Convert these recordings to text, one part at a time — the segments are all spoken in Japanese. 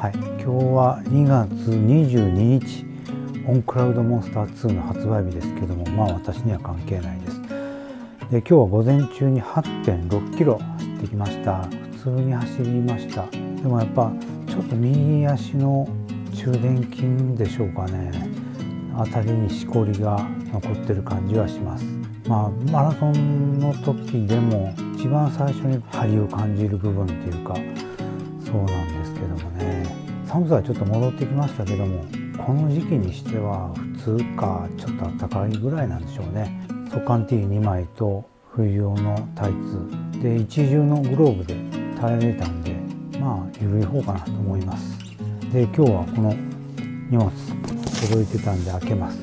はい。今日は2月22日。オンクラウドモンスター2の発売日ですけどもまあ私には関係ないです。で今日は午前中に8.6キロ走ってきました。普通に走りました。でもやっぱちょっと右足の中殿筋でしょうかね。辺りにしこりが残ってる感じはします。まあマラソンの時でも一番最初に張りを感じる部分っていうかそうなんですけどもね。寒さはちょっと戻ってきましたけどもこの時期にしては普通かちょっと暖かいぐらいなんでしょうね。速乾 T2 枚と冬用のタイツ。で一重のグローブで耐えれたんでまあ緩い方かなと思います。で今日はこの荷物届いてたんで開けます。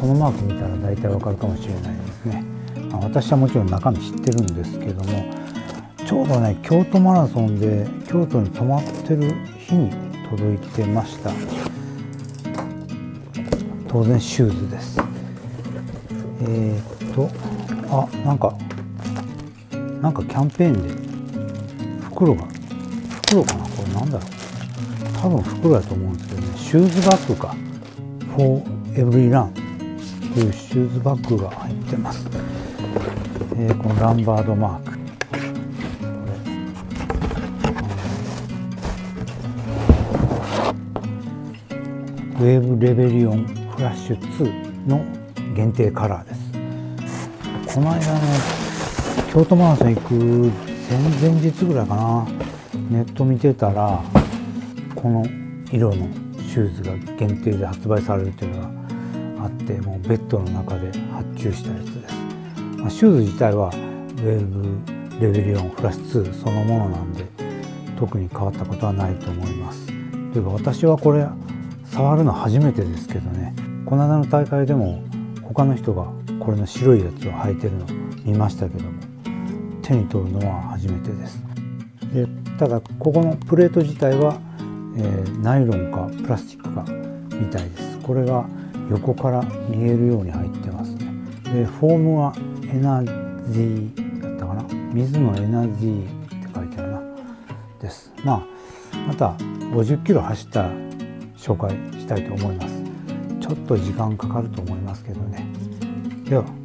このマーク見たら大体わかるかもしれないですね。あ私はもちろん中身知ってるんですけどもちょうどね京都マラソンで京都に泊まってる日に届いてました。当然シューズです。えー、っとあなんかなんかキャンペーンで袋が袋かな？これなんだろう？多分袋だと思うんですけどね。シューズバッグか。For Every Run というシューズバッグが入ってます、えー、このランバードマーク。ウェーブレベリオンフラッシュ2の限定カラーです。この間ね京都マラソン行く前々日ぐらいかな。ネット見てたらこの色のシューズが限定で発売されるっていうのがあってもうベッドの中で発注したやつです、まあ、シューズ自体はウェーブレベリオンフラッシュ2そのものなんで特に変わったことはないと思います。というか私はこれ触るの初めてですけどね。この間の大会でも他の人がこれの白いやつを履いてるの見ましたけども手に取るのは初めてです。でただここのプレート自体は、えー、ナイロンかプラスチックかみたいです。これが横から見えるように入ってますね。でフォームはエナジーだったかな？水のエナジーって書いてあるな。です。まあまた50キロ走った紹介したいと思います。ちょっと時間かかると思いますけどね。では。